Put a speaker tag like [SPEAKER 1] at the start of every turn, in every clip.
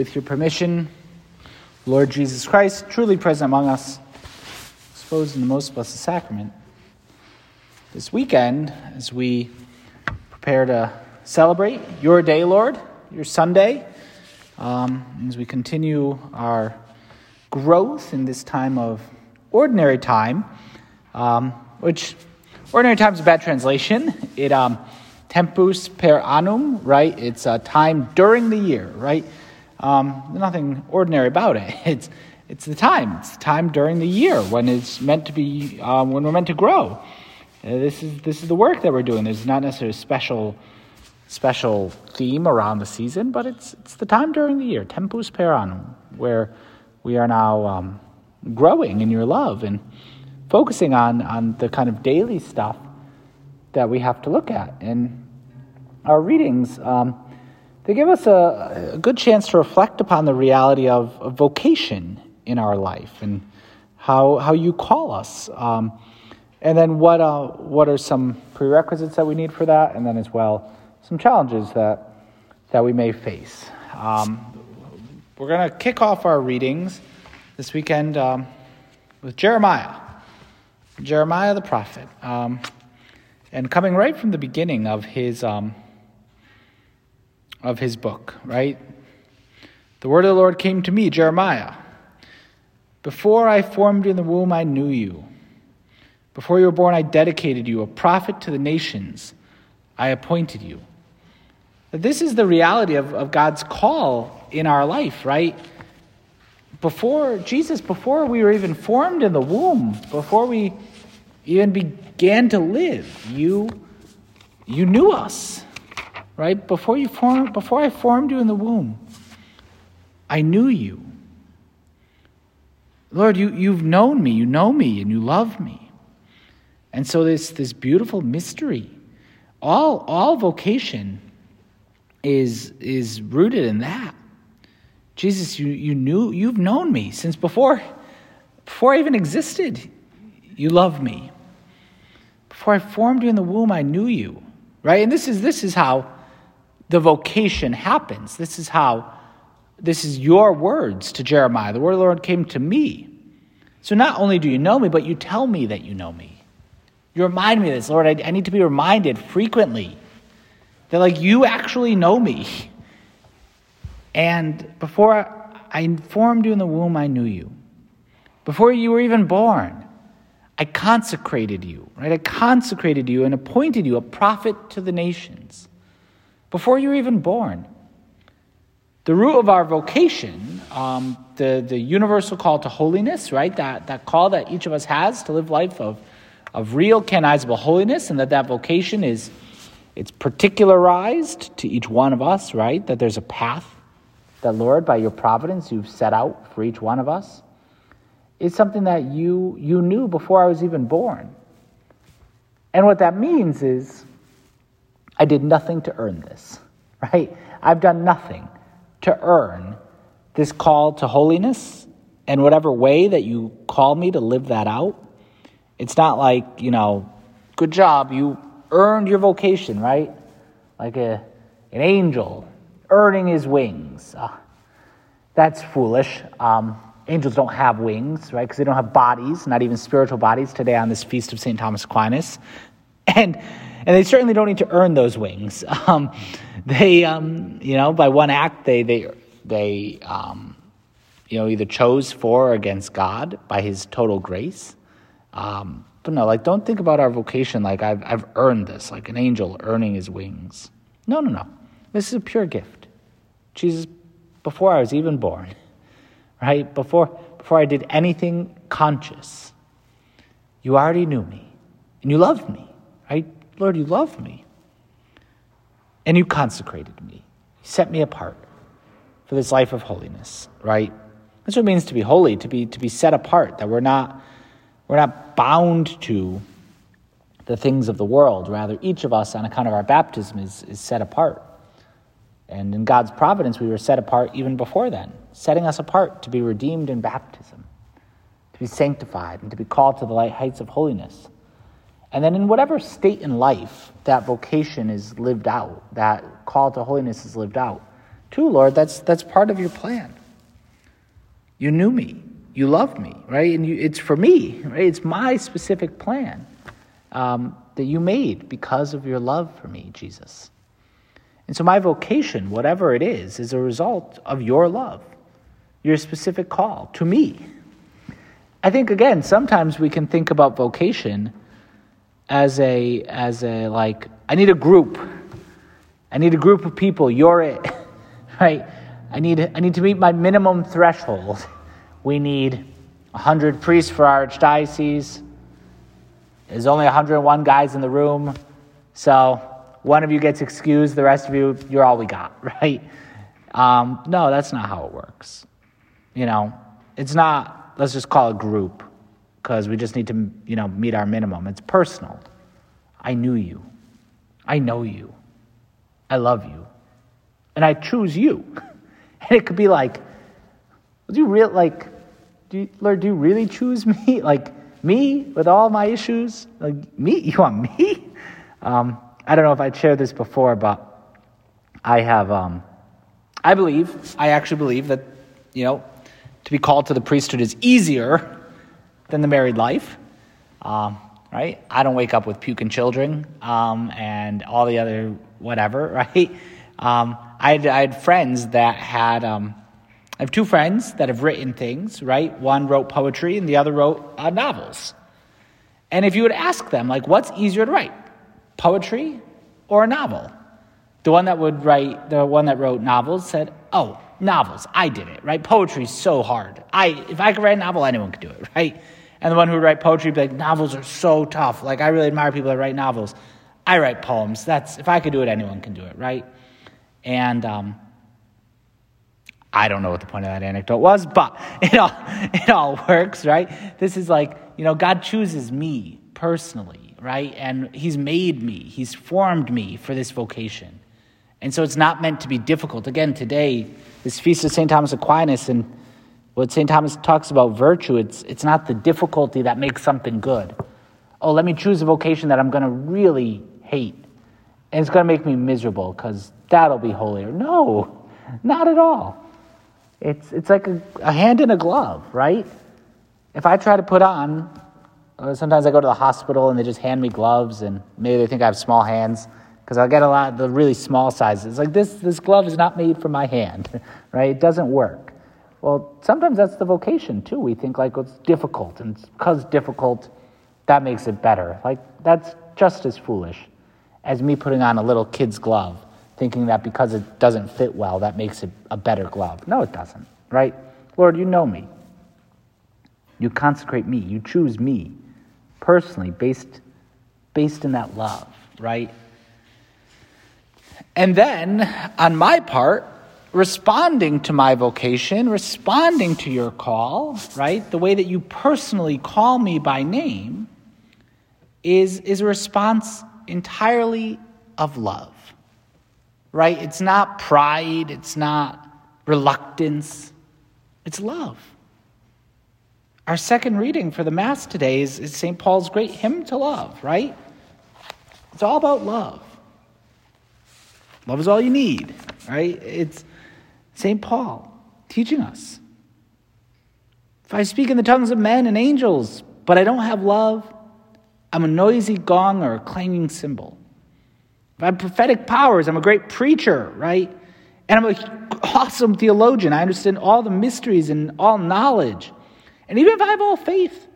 [SPEAKER 1] With your permission, Lord Jesus Christ, truly present among us, exposed in the most blessed sacrament. This weekend, as we prepare to celebrate your day, Lord, your Sunday, um, as we continue our growth in this time of ordinary time, um, which ordinary time is a bad translation. It um, tempus per annum, right? It's a time during the year, right? Um, nothing ordinary about it. It's, it's the time. It's the time during the year when it's meant to be, um, when we're meant to grow. Uh, this, is, this is the work that we're doing. There's not necessarily a special, special theme around the season, but it's, it's the time during the year, tempus per annum, where we are now um, growing in your love and focusing on, on the kind of daily stuff that we have to look at. And our readings, um, they give us a, a, good chance to reflect upon the reality of, of, vocation in our life and how, how you call us. Um, and then what, uh, what are some prerequisites that we need for that? And then as well, some challenges that, that we may face. Um, we're going to kick off our readings this weekend um, with Jeremiah, Jeremiah the prophet. Um, and coming right from the beginning of his um, of his book, right? The word of the Lord came to me, Jeremiah. Before I formed you in the womb, I knew you. Before you were born, I dedicated you, a prophet to the nations. I appointed you. This is the reality of, of God's call in our life, right? Before Jesus, before we were even formed in the womb, before we even began to live, you, you knew us right? Before, you formed, before I formed you in the womb, I knew you. Lord, you, you've known me, you know me, and you love me. And so this, this beautiful mystery, all, all vocation is, is rooted in that. Jesus, you, you knew, you've known me since before, before I even existed. You love me. Before I formed you in the womb, I knew you. Right? And this is, this is how the vocation happens. This is how, this is your words to Jeremiah. The word of the Lord came to me. So not only do you know me, but you tell me that you know me. You remind me of this, Lord. I, I need to be reminded frequently that, like, you actually know me. And before I formed you in the womb, I knew you. Before you were even born, I consecrated you, right? I consecrated you and appointed you a prophet to the nations before you're even born. The root of our vocation, um, the, the universal call to holiness, right? That, that call that each of us has to live life of, of real canonizable holiness, and that that vocation is it's particularized to each one of us, right? That there's a path that, Lord, by your providence, you've set out for each one of us. It's something that you, you knew before I was even born. And what that means is I did nothing to earn this, right? I've done nothing to earn this call to holiness and whatever way that you call me to live that out. It's not like, you know, good job, you earned your vocation, right? Like a, an angel earning his wings. Uh, that's foolish. Um, angels don't have wings, right? Because they don't have bodies, not even spiritual bodies today on this feast of St. Thomas Aquinas. And and they certainly don't need to earn those wings. Um, they, um, you know, by one act, they they they um, you know either chose for or against God by His total grace. Um, but no, like don't think about our vocation like I've I've earned this, like an angel earning his wings. No, no, no. This is a pure gift. Jesus, before I was even born, right before before I did anything conscious, you already knew me, and you loved me, right? Lord, you love me. And you consecrated me. You set me apart for this life of holiness, right? That's what it means to be holy, to be to be set apart, that we're not we're not bound to the things of the world. Rather, each of us, on account of our baptism, is, is set apart. And in God's providence, we were set apart even before then, setting us apart to be redeemed in baptism, to be sanctified, and to be called to the light heights of holiness. And then, in whatever state in life that vocation is lived out, that call to holiness is lived out, too, Lord, that's, that's part of your plan. You knew me. You loved me, right? And you, it's for me, right? It's my specific plan um, that you made because of your love for me, Jesus. And so my vocation, whatever it is, is a result of your love, your specific call to me. I think again, sometimes we can think about vocation as a as a like I need a group. I need a group of people. You're it, right? I need, I need to meet my minimum threshold. We need 100 priests for our archdiocese. There's only 101 guys in the room. So one of you gets excused, the rest of you, you're all we got, right? Um, no, that's not how it works. You know, it's not, let's just call it group because we just need to, you know, meet our minimum. It's personal. I knew you. I know you. I love you. And I choose you. And it could be like, do you real like, do you, Lord, do you really choose me? Like me with all my issues? Like me? You want me? Um, I don't know if I'd shared this before, but I have, um, I believe, I actually believe that, you know, to be called to the priesthood is easier than the married life. Um, right? I don't wake up with puking children um, and all the other whatever, right? Um, I, had, I had friends that had, um, I have two friends that have written things, right? One wrote poetry and the other wrote uh, novels. And if you would ask them, like, what's easier to write, poetry or a novel? The one that would write, the one that wrote novels said, oh, novels, I did it, right? Poetry is so hard. I, if I could write a novel, anyone could do it, right? And the one who would write poetry would be like, novels are so tough. Like, I really admire people that write novels. I write poems. That's, if I could do it, anyone can do it, right? And um, I don't know what the point of that anecdote was, but it all, it all works, right? This is like, you know, God chooses me personally, right? And He's made me, He's formed me for this vocation. And so it's not meant to be difficult. Again, today, this feast of St. Thomas Aquinas and what St. Thomas talks about virtue, it's, it's not the difficulty that makes something good. Oh, let me choose a vocation that I'm going to really hate. And it's going to make me miserable because that'll be holier. No, not at all. It's, it's like a, a hand in a glove, right? If I try to put on, uh, sometimes I go to the hospital and they just hand me gloves, and maybe they think I have small hands because I'll get a lot of the really small sizes. Like this, this glove is not made for my hand, right? It doesn't work. Well, sometimes that's the vocation too. We think like it's difficult, and because difficult, that makes it better. Like that's just as foolish as me putting on a little kid's glove thinking that because it doesn't fit well, that makes it a better glove. No, it doesn't, right? Lord, you know me. You consecrate me. You choose me personally based, based in that love, right? And then, on my part, responding to my vocation, responding to your call, right? The way that you personally call me by name is, is a response entirely of love right? It's not pride, it's not reluctance, it's love. Our second reading for the Mass today is, is St. Paul's great hymn to love, right? It's all about love. Love is all you need, right? It's St. Paul teaching us. If I speak in the tongues of men and angels, but I don't have love, I'm a noisy gong or a clanging cymbal. If I have prophetic powers, I'm a great preacher, right? And I'm an awesome theologian. I understand all the mysteries and all knowledge. And even if I have all faith,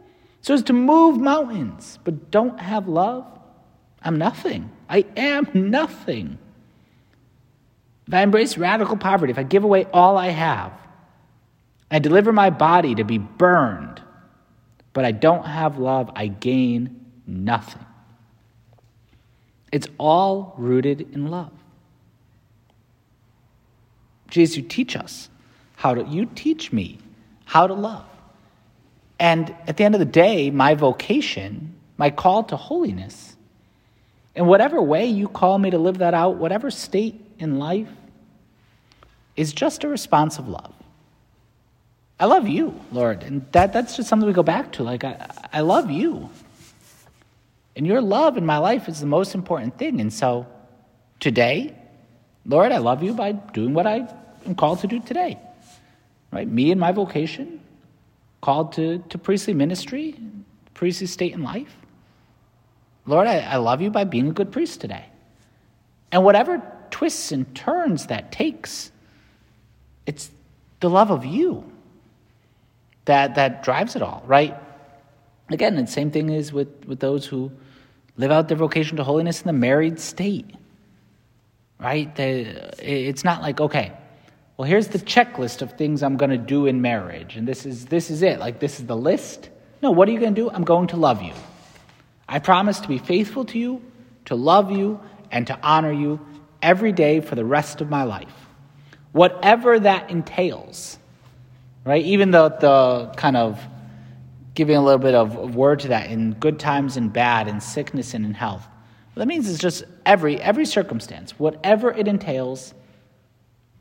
[SPEAKER 1] so as to move mountains, but don't have love, I'm nothing. I am nothing. If I embrace radical poverty, if I give away all I have, I deliver my body to be burned, but I don't have love, I gain nothing. It's all rooted in love. Jesus, you teach us how to, you teach me how to love. And at the end of the day, my vocation, my call to holiness, in whatever way you call me to live that out, whatever state in life, is just a response of love. I love you, Lord. And that, that's just something we go back to. Like, I, I love you. And your love in my life is the most important thing. And so today, Lord, I love you by doing what I am called to do today. Right? Me and my vocation, called to, to priestly ministry, priestly state in life. Lord, I, I love you by being a good priest today. And whatever twists and turns that takes, it's the love of you that, that drives it all, right? Again, the same thing is with, with those who live out their vocation to holiness in the married state, right? They, it's not like, okay, well, here's the checklist of things I'm going to do in marriage, and this is, this is it. Like, this is the list. No, what are you going to do? I'm going to love you. I promise to be faithful to you, to love you, and to honor you every day for the rest of my life. Whatever that entails, right? Even the, the kind of giving a little bit of, word to that in good times and bad, in sickness and in health. That means is just every, every circumstance, whatever it entails.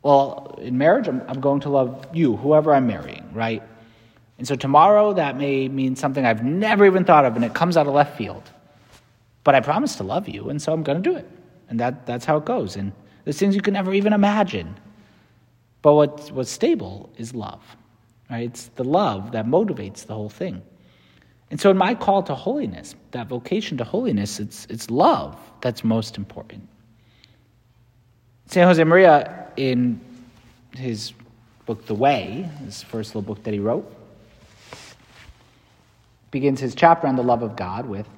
[SPEAKER 1] Well, in marriage, I'm, I'm going to love you, whoever I'm marrying, right? And so tomorrow, that may mean something I've never even thought of, and it comes out of left field. But I promise to love you, and so I'm going to do it. And that, that's how it goes. And there's things you can never even imagine. But what's, what's stable is love. Right? It's the love that motivates the whole thing. And so, in my call to holiness, that vocation to holiness, it's, it's love that's most important. St. Josemaria, in his book, The Way, his first little book that he wrote, begins his chapter on the love of God with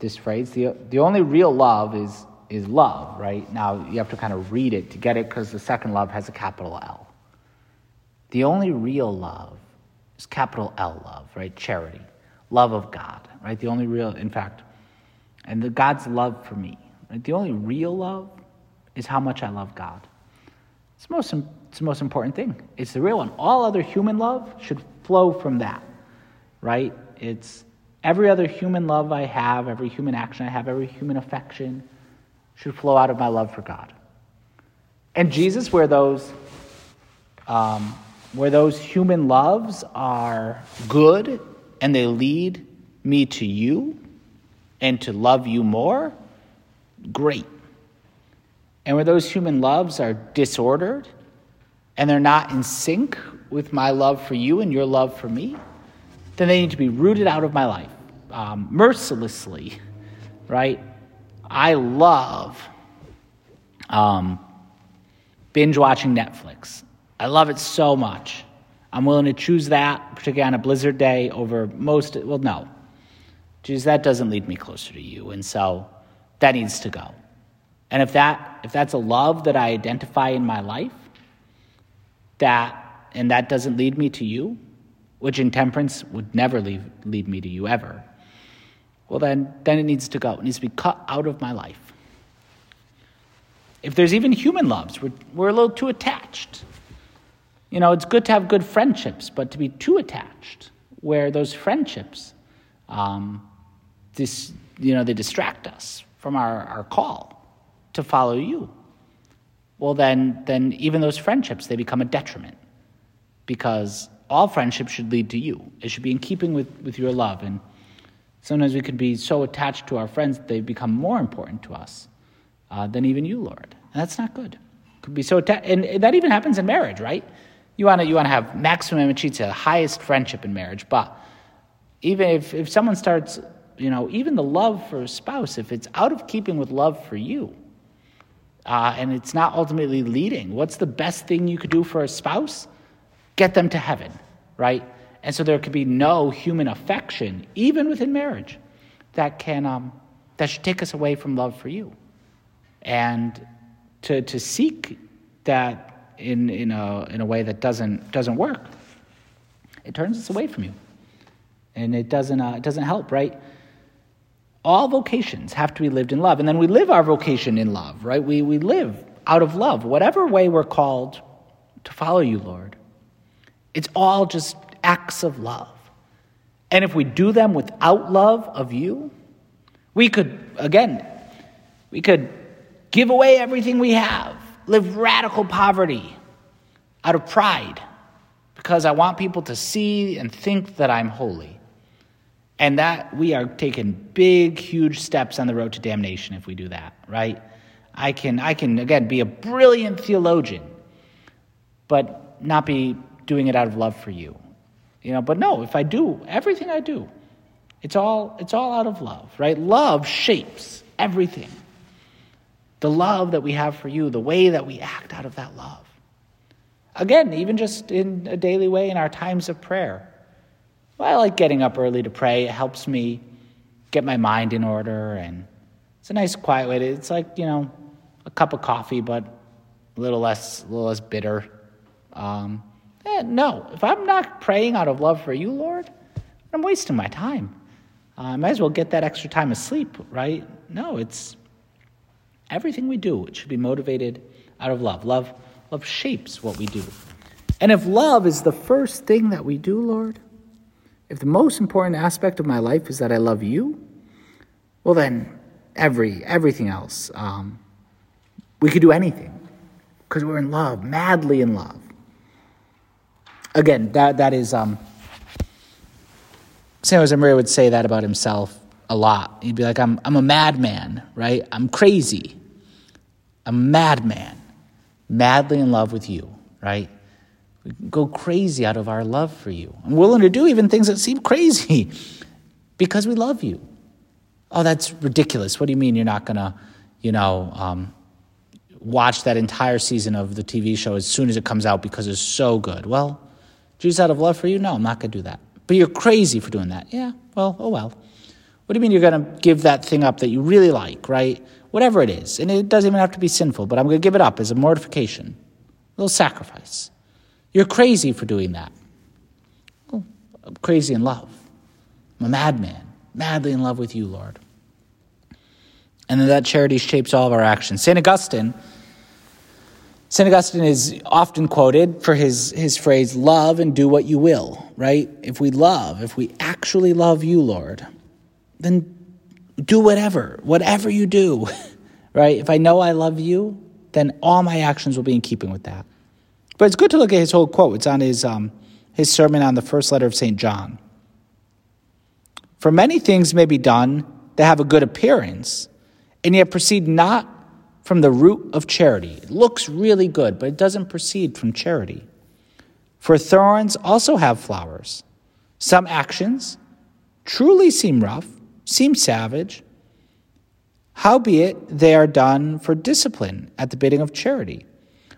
[SPEAKER 1] this phrase the, the only real love is, is love, right? Now, you have to kind of read it to get it because the second love has a capital L. The only real love is capital L love, right? Charity, love of God, right? The only real, in fact, and the God's love for me. Right? The only real love is how much I love God. It's the most, it's the most important thing. It's the real one. All other human love should flow from that, right? It's every other human love I have, every human action I have, every human affection should flow out of my love for God. And Jesus, where those um, where those human loves are good and they lead me to you and to love you more, great. And where those human loves are disordered and they're not in sync with my love for you and your love for me, then they need to be rooted out of my life um, mercilessly, right? I love um, binge watching Netflix. I love it so much. I'm willing to choose that, particularly on a blizzard day, over most. Well, no. Jesus, that doesn't lead me closer to you. And so that needs to go. And if that if that's a love that I identify in my life, that and that doesn't lead me to you, which intemperance would never lead, lead me to you ever, well then then it needs to go. It needs to be cut out of my life. If there's even human loves, we're, we're a little too attached. You know, it's good to have good friendships, but to be too attached, where those friendships, um, this, you know, they distract us from our, our call to follow you. Well, then, then even those friendships, they become a detriment because all friendships should lead to you. It should be in keeping with, with your love. And sometimes we can be so attached to our friends that they become more important to us uh, than even you, Lord. And that's not good. Could be so attached, and that even happens in marriage, right? You want to you want to have maximum the highest friendship in marriage. But even if, if someone starts, you know, even the love for a spouse, if it's out of keeping with love for you, uh, and it's not ultimately leading, what's the best thing you could do for a spouse? Get them to heaven, right? And so there could be no human affection, even within marriage, that can um, that should take us away from love for you. And to to seek that in, in, a, in a way that doesn't, doesn't work, it turns us away from you. And it doesn't, uh, it doesn't help, right? All vocations have to be lived in love. And then we live our vocation in love, right? We, we live out of love, whatever way we're called to follow you, Lord. It's all just acts of love. And if we do them without love of you, we could, again, we could give away everything we have, live radical poverty out of pride because I want people to see and think that I'm holy. And that we are taking big, huge steps on the road to damnation if we do that, right? I can, I can again, be a brilliant theologian, but not be doing it out of love for you. You know, but no, if I do everything I do, it's all it's all out of love, right? Love shapes everything. The love that we have for you, the way that we act out of that love. Again, even just in a daily way in our times of prayer. Well, I like getting up early to pray. It helps me get my mind in order and it's a nice quiet way to it's like, you know, a cup of coffee, but a little less a little less bitter. Um, eh, no, if I'm not praying out of love for you, Lord, I'm wasting my time. Uh, I might as well get that extra time of sleep, right? No, it's everything we do. It should be motivated out of love. Love, love shapes what we do. And if love is the first thing that we do, Lord, if the most important aspect of my life is that I love you, well then every everything else, um, we could do anything because we're in love, madly in love again, that that is um, San Josemaria would say that about himself a lot. He'd be like, "I'm I'm a madman, right? I'm crazy. A madman, madly in love with you, right? We go crazy out of our love for you. I'm willing to do even things that seem crazy because we love you. Oh, that's ridiculous. What do you mean you're not gonna, you know?" Um, watch that entire season of the TV show as soon as it comes out because it's so good. Well, Jesus out of love for you? No, I'm not going to do that. But you're crazy for doing that. Yeah, well, oh well. What do you mean you're going to give that thing up that you really like, right? Whatever it is. And it doesn't even have to be sinful, but I'm going to give it up as a mortification, a little sacrifice. You're crazy for doing that. Well, I'm crazy in love. I'm a madman, madly in love with you, Lord. And then that charity shapes all of our actions. St. Augustine St. Augustine is often quoted for his, his phrase, love and do what you will, right? If we love, if we actually love you, Lord, then do whatever, whatever you do, right? If I know I love you, then all my actions will be in keeping with that. But it's good to look at his whole quote. It's on his, um, his sermon on the first letter of St. John. For many things may be done that have a good appearance, and yet proceed not from the root of charity. It looks really good, but it doesn't proceed from charity. For thorns also have flowers. Some actions truly seem rough, seem savage. Howbeit, they are done for discipline at the bidding of charity.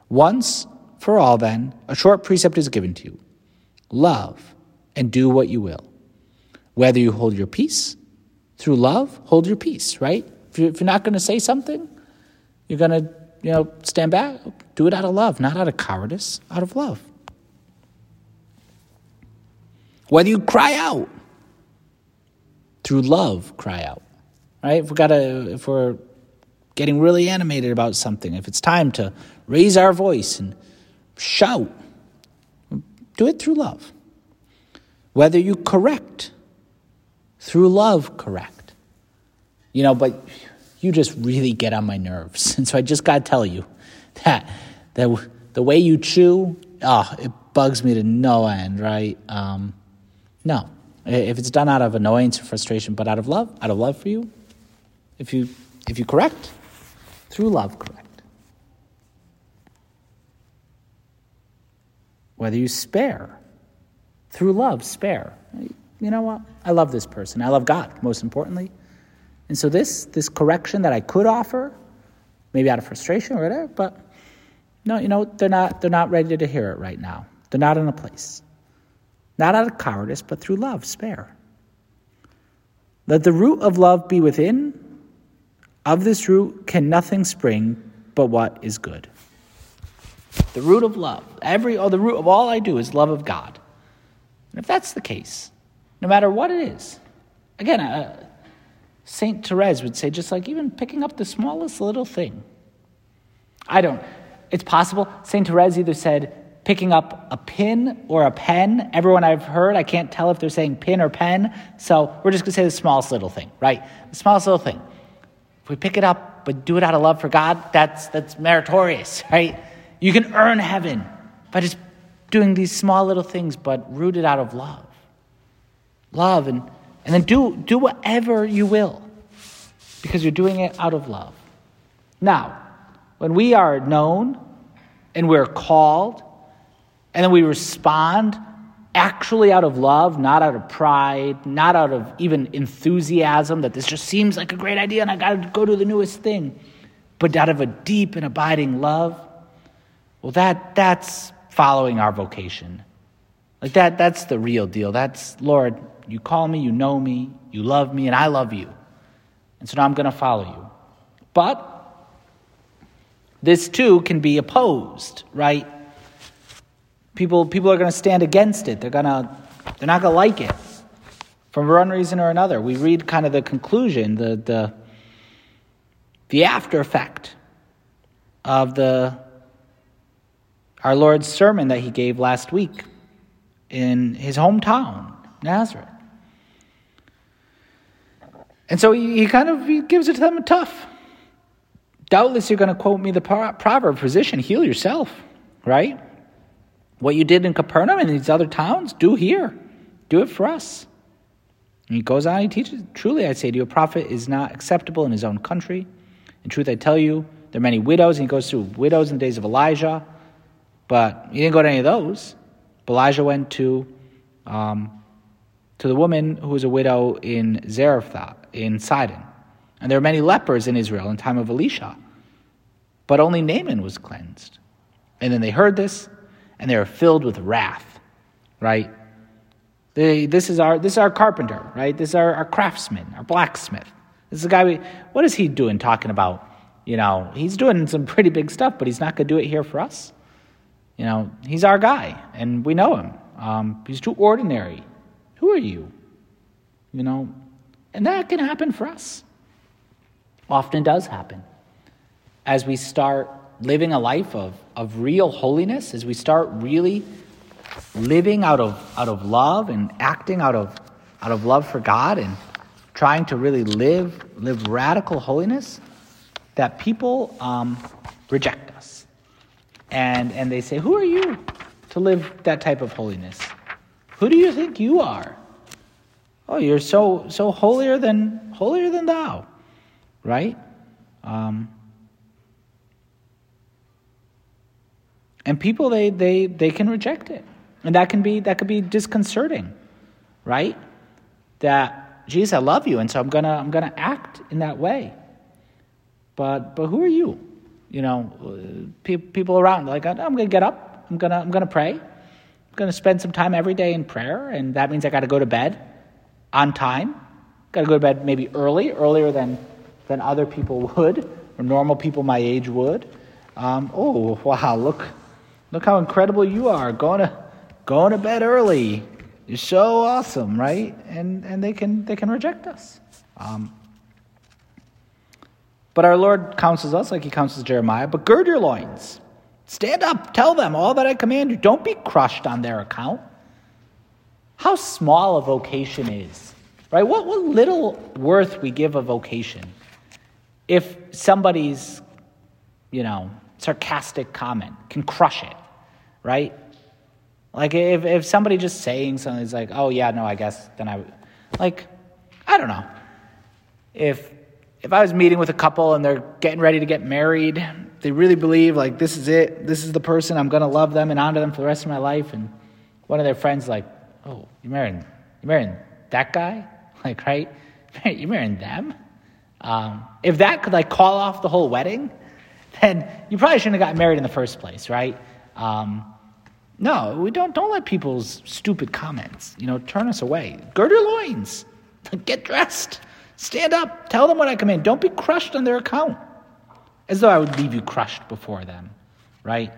[SPEAKER 1] Once for all, then, a short precept is given to you love and do what you will. Whether you hold your peace, through love, hold your peace, right? If you're not going to say something, you're going to, you know, stand back. Do it out of love, not out of cowardice, out of love. Whether you cry out, through love, cry out. Right? If we gotta, if we're getting really animated about something, if it's time to raise our voice and shout, do it through love. Whether you correct, through love, correct. You know, but you just really get on my nerves. And so I just got to tell you that, that the way you chew, oh, it bugs me to no end, right? Um, no. If it's done out of annoyance or frustration, but out of love, out of love for you, if you, if you correct, through love, correct. Whether you spare, through love, spare. You know what? I love this person. I love God, most importantly. And so this this correction that I could offer, maybe out of frustration or whatever, but no, you know, they're not they're not ready to hear it right now. They're not in a place. Not out of cowardice, but through love, spare. Let the root of love be within. Of this root can nothing spring but what is good. The root of love, every oh, the root of all I do is love of God. And if that's the case, no matter what it is, again, uh, St. Therese would say, just like even picking up the smallest little thing. I don't. It's possible. St. Therese either said picking up a pin or a pen. Everyone I've heard, I can't tell if they're saying pin or pen. So we're just going to say the smallest little thing, right? The smallest little thing. If we pick it up but do it out of love for God, that's, that's meritorious, right? You can earn heaven by just doing these small little things, but rooted out of love. Love, and, and then do, do whatever you will because you're doing it out of love. Now, when we are known and we're called, and then we respond actually out of love, not out of pride, not out of even enthusiasm that this just seems like a great idea and I got to go to the newest thing, but out of a deep and abiding love, well, that, that's following our vocation. Like that, that's the real deal. That's, Lord, you call me, you know me, you love me, and I love you. And so now I'm going to follow you. But this too can be opposed, right? People, people are going to stand against it. They're, gonna, they're not going to like it for one reason or another. We read kind of the conclusion, the, the, the after effect of the, our Lord's sermon that he gave last week in his hometown, Nazareth. And so he, he kind of he gives it to them a tough. Doubtless you're going to quote me the proverb, physician, heal yourself, right? What you did in Capernaum and these other towns, do here. Do it for us. And he goes on, he teaches, Truly I say to you, a prophet is not acceptable in his own country. In truth, I tell you, there are many widows, and he goes through widows in the days of Elijah, but he didn't go to any of those. Elijah went to, um, to the woman who was a widow in Zarephath, in Sidon. And there were many lepers in Israel in time of Elisha, but only Naaman was cleansed. And then they heard this, and they were filled with wrath, right? They, this, is our, this is our carpenter, right? This is our, our craftsman, our blacksmith. This is a guy, we, what is he doing talking about? You know, he's doing some pretty big stuff, but he's not going to do it here for us. You know, he's our guy, and we know him. Um, he's too ordinary. Who are you? You know, and that can happen for us. Often does happen. As we start living a life of, of real holiness, as we start really living out of, out of love and acting out of, out of love for God and trying to really live, live radical holiness, that people um, reject us. And, and they say, Who are you to live that type of holiness? Who do you think you are? Oh, you're so, so holier than, holier than thou, right? Um, And people they they they can reject it. And that can be that could be disconcerting, right? That Jesus, I love you, and so I'm gonna I'm gonna act in that way. But but who are you? You know, pe- people around like I'm gonna get up. I'm gonna I'm gonna pray. I'm gonna spend some time every day in prayer, and that means I got to go to bed on time. Got to go to bed maybe early, earlier than than other people would, or normal people my age would. Um, oh wow, look Look how incredible you are, going to going to bed early. You're so awesome, right? And and they can they can reject us. Um, but our Lord counsels us like he counsels Jeremiah, but gird your loins. Stand up, tell them all that I command you. Don't be crushed on their account. How small a vocation is, right? What, what little worth we give a vocation. If somebody's, you know, sarcastic comment can crush it right? Like if, if somebody just saying something is like, oh yeah, no, I guess then I like, I don't know. If if I was meeting with a couple and they're getting ready to get married, they really believe like this is it, this is the person I'm gonna love them and honor them for the rest of my life, and one of their friends like, oh, you're marrying you're marrying that guy? Like, right? You're marrying them? Um, if that could like call off the whole wedding, then you probably shouldn't have gotten married in the first place, right? Um, no, we don't, don't let people's stupid comments, you know, turn us away. Gird your loins. Get dressed. Stand up. Tell them what I command. Don't be crushed on their account. As though I would leave you crushed before them, right?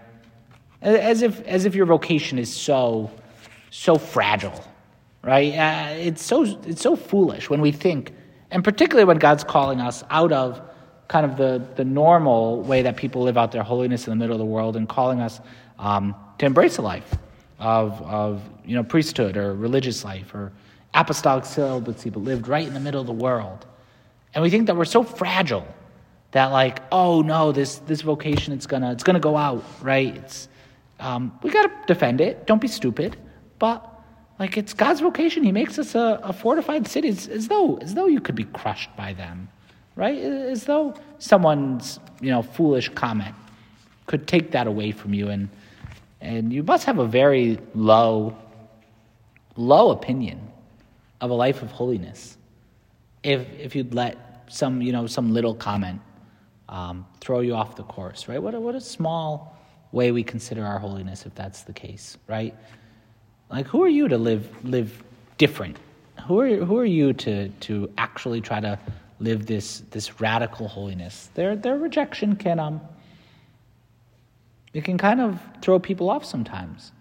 [SPEAKER 1] As if, as if your vocation is so, so fragile, right? Uh, it's, so, it's so foolish when we think And particularly when God's calling us out of kind of the, the normal way that people live out their holiness in the middle of the world and calling us um, to embrace a life of, of you know, priesthood or religious life or apostolic celibacy, but lived right in the middle of the world. And we think that we're so fragile that like, oh no, this, this vocation, it's gonna, it's gonna go out, right? It's, um, we gotta defend it. Don't be stupid. But like it's God's vocation. He makes us a, a fortified city. It's as though, as though you could be crushed by them, right? As though someone's, you know, foolish comment could take that away from you and, and you must have a very low, low opinion of a life of holiness if, if you'd let some, you know, some little comment um, throw you off the course, right? What a, what a small way we consider our holiness if that's the case, right? Like, who are you to live, live different? Who are, who are you to, to actually try to live this, this radical holiness? Their, their rejection can, um, it can kind of throw people off sometimes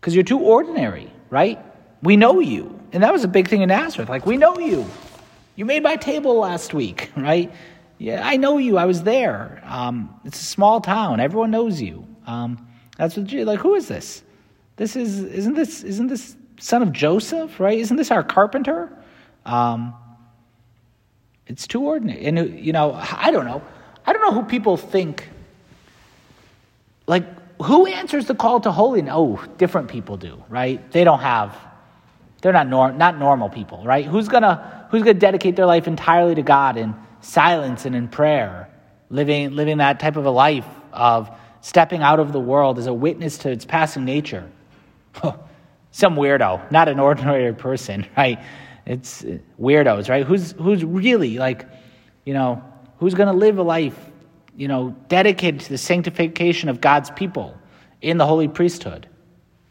[SPEAKER 1] because you're too ordinary, right? We know you. And that was a big thing in Nazareth. Like, we know you. You made my table last week, right? Yeah, I know you. I was there. Um, it's a small town. Everyone knows you. Um, that's what you like. Who is this? This is isn't this isn't this son of Joseph, right? Isn't this our carpenter? Um, it's too ordinary. And you know, I don't know. I don't know who people think like who answers the call to holiness? Oh, different people do, right? They don't have, they're not nor, not normal people, right? Who's gonna who's gonna dedicate their life entirely to God in silence and in prayer, living living that type of a life of stepping out of the world as a witness to its passing nature? Some weirdo, not an ordinary person, right? It's uh, weirdos, right? Who's who's really like, you know, who's gonna live a life you know, dedicated to the sanctification of God's people in the holy priesthood.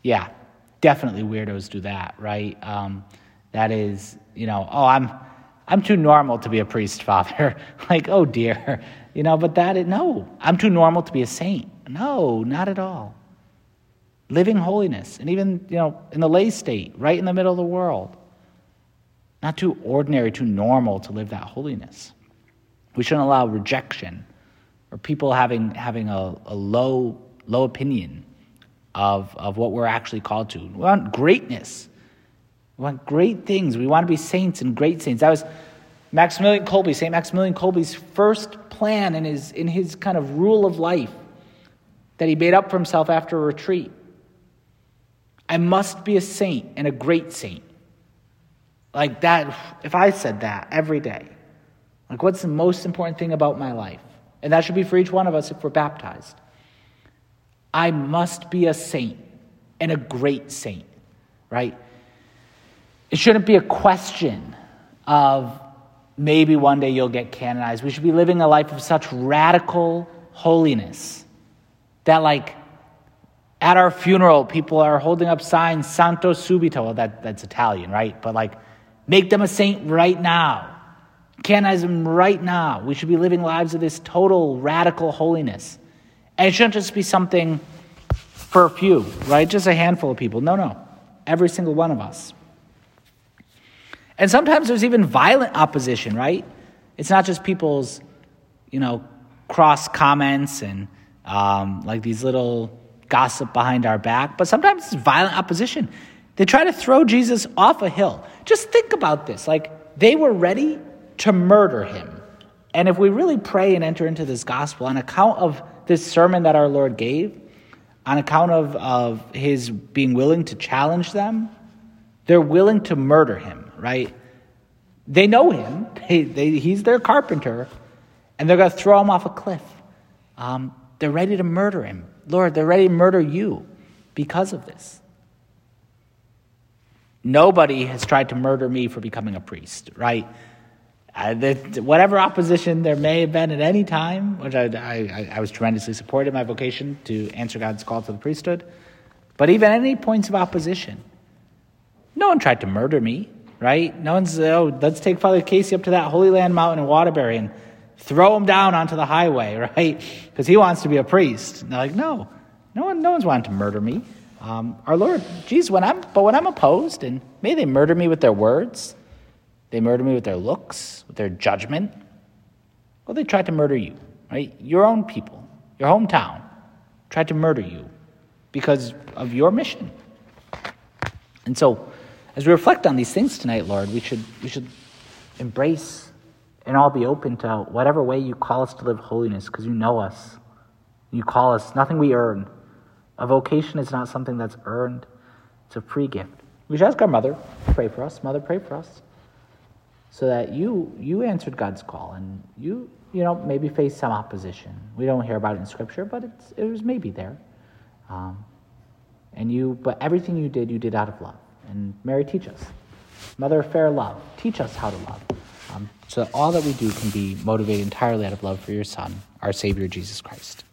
[SPEAKER 1] Yeah, definitely weirdos do that, right? Um, that is, you know, oh, I'm, I'm too normal to be a priest, Father. like, oh dear, you know, but that, no, I'm too normal to be a saint. No, not at all. Living holiness, and even, you know, in the lay state, right in the middle of the world. Not too ordinary, too normal to live that holiness. We shouldn't allow rejection or people having having a, a low low opinion of of what we're actually called to. We want greatness. We want great things. We want to be saints and great saints. That was Maximilian Kolbe, St. Maximilian Kolbe's first plan in his in his kind of rule of life that he made up for himself after a retreat. I must be a saint and a great saint. Like that, if I said that every day, like what's the most important thing about my life? And that should be for each one of us if we're baptized. I must be a saint and a great saint, right? It shouldn't be a question of maybe one day you'll get canonized. We should be living a life of such radical holiness that, like, at our funeral, people are holding up signs, Santo Subito. Well, that, that's Italian, right? But, like, make them a saint right now. Canonize them right now. We should be living lives of this total radical holiness. And it shouldn't just be something for a few, right? Just a handful of people. No, no. Every single one of us. And sometimes there's even violent opposition, right? It's not just people's, you know, cross comments and um, like these little gossip behind our back, but sometimes it's violent opposition. They try to throw Jesus off a hill. Just think about this. Like, they were ready to murder him. And if we really pray and enter into this gospel on account of this sermon that our Lord gave, on account of, of his being willing to challenge them, they're willing to murder him, right? They know him, they, they, he's their carpenter, and they're going to throw him off a cliff. Um, they're ready to murder him. Lord, they're ready to murder you because of this. Nobody has tried to murder me for becoming a priest, right? Uh, whatever opposition there may have been at any time, which I, I, I was tremendously supported in my vocation to answer God's call to the priesthood, but even any points of opposition, no one tried to murder me, right? No one's, oh, let's take Father Casey up to that Holy Land Mountain in Waterbury and throw him down onto the highway, right? Because he wants to be a priest. And they're like, no, no one, no one's wanting to murder me. Um, our Lord, Jesus, when I'm, but when I'm opposed, and may they murder me with their words, They murder me with their looks, with their judgment. Well, they tried to murder you, right? Your own people, your hometown, tried to murder you because of your mission. And so, as we reflect on these things tonight, Lord, we should, we should embrace and all be open to whatever way you call us to live holiness because you know us. You call us, nothing we earn. A vocation is not something that's earned, it's a free gift. We should ask our mother, pray for us. Mother, pray for us. So that you you answered God's call and you you know maybe faced some opposition. We don't hear about it in Scripture, but it's, it was maybe there. Um, and you, but everything you did, you did out of love. And Mary, teach us. Mother, of fair love. Teach us how to love. Um, so that all that we do can be motivated entirely out of love for your Son, our Savior, Jesus Christ.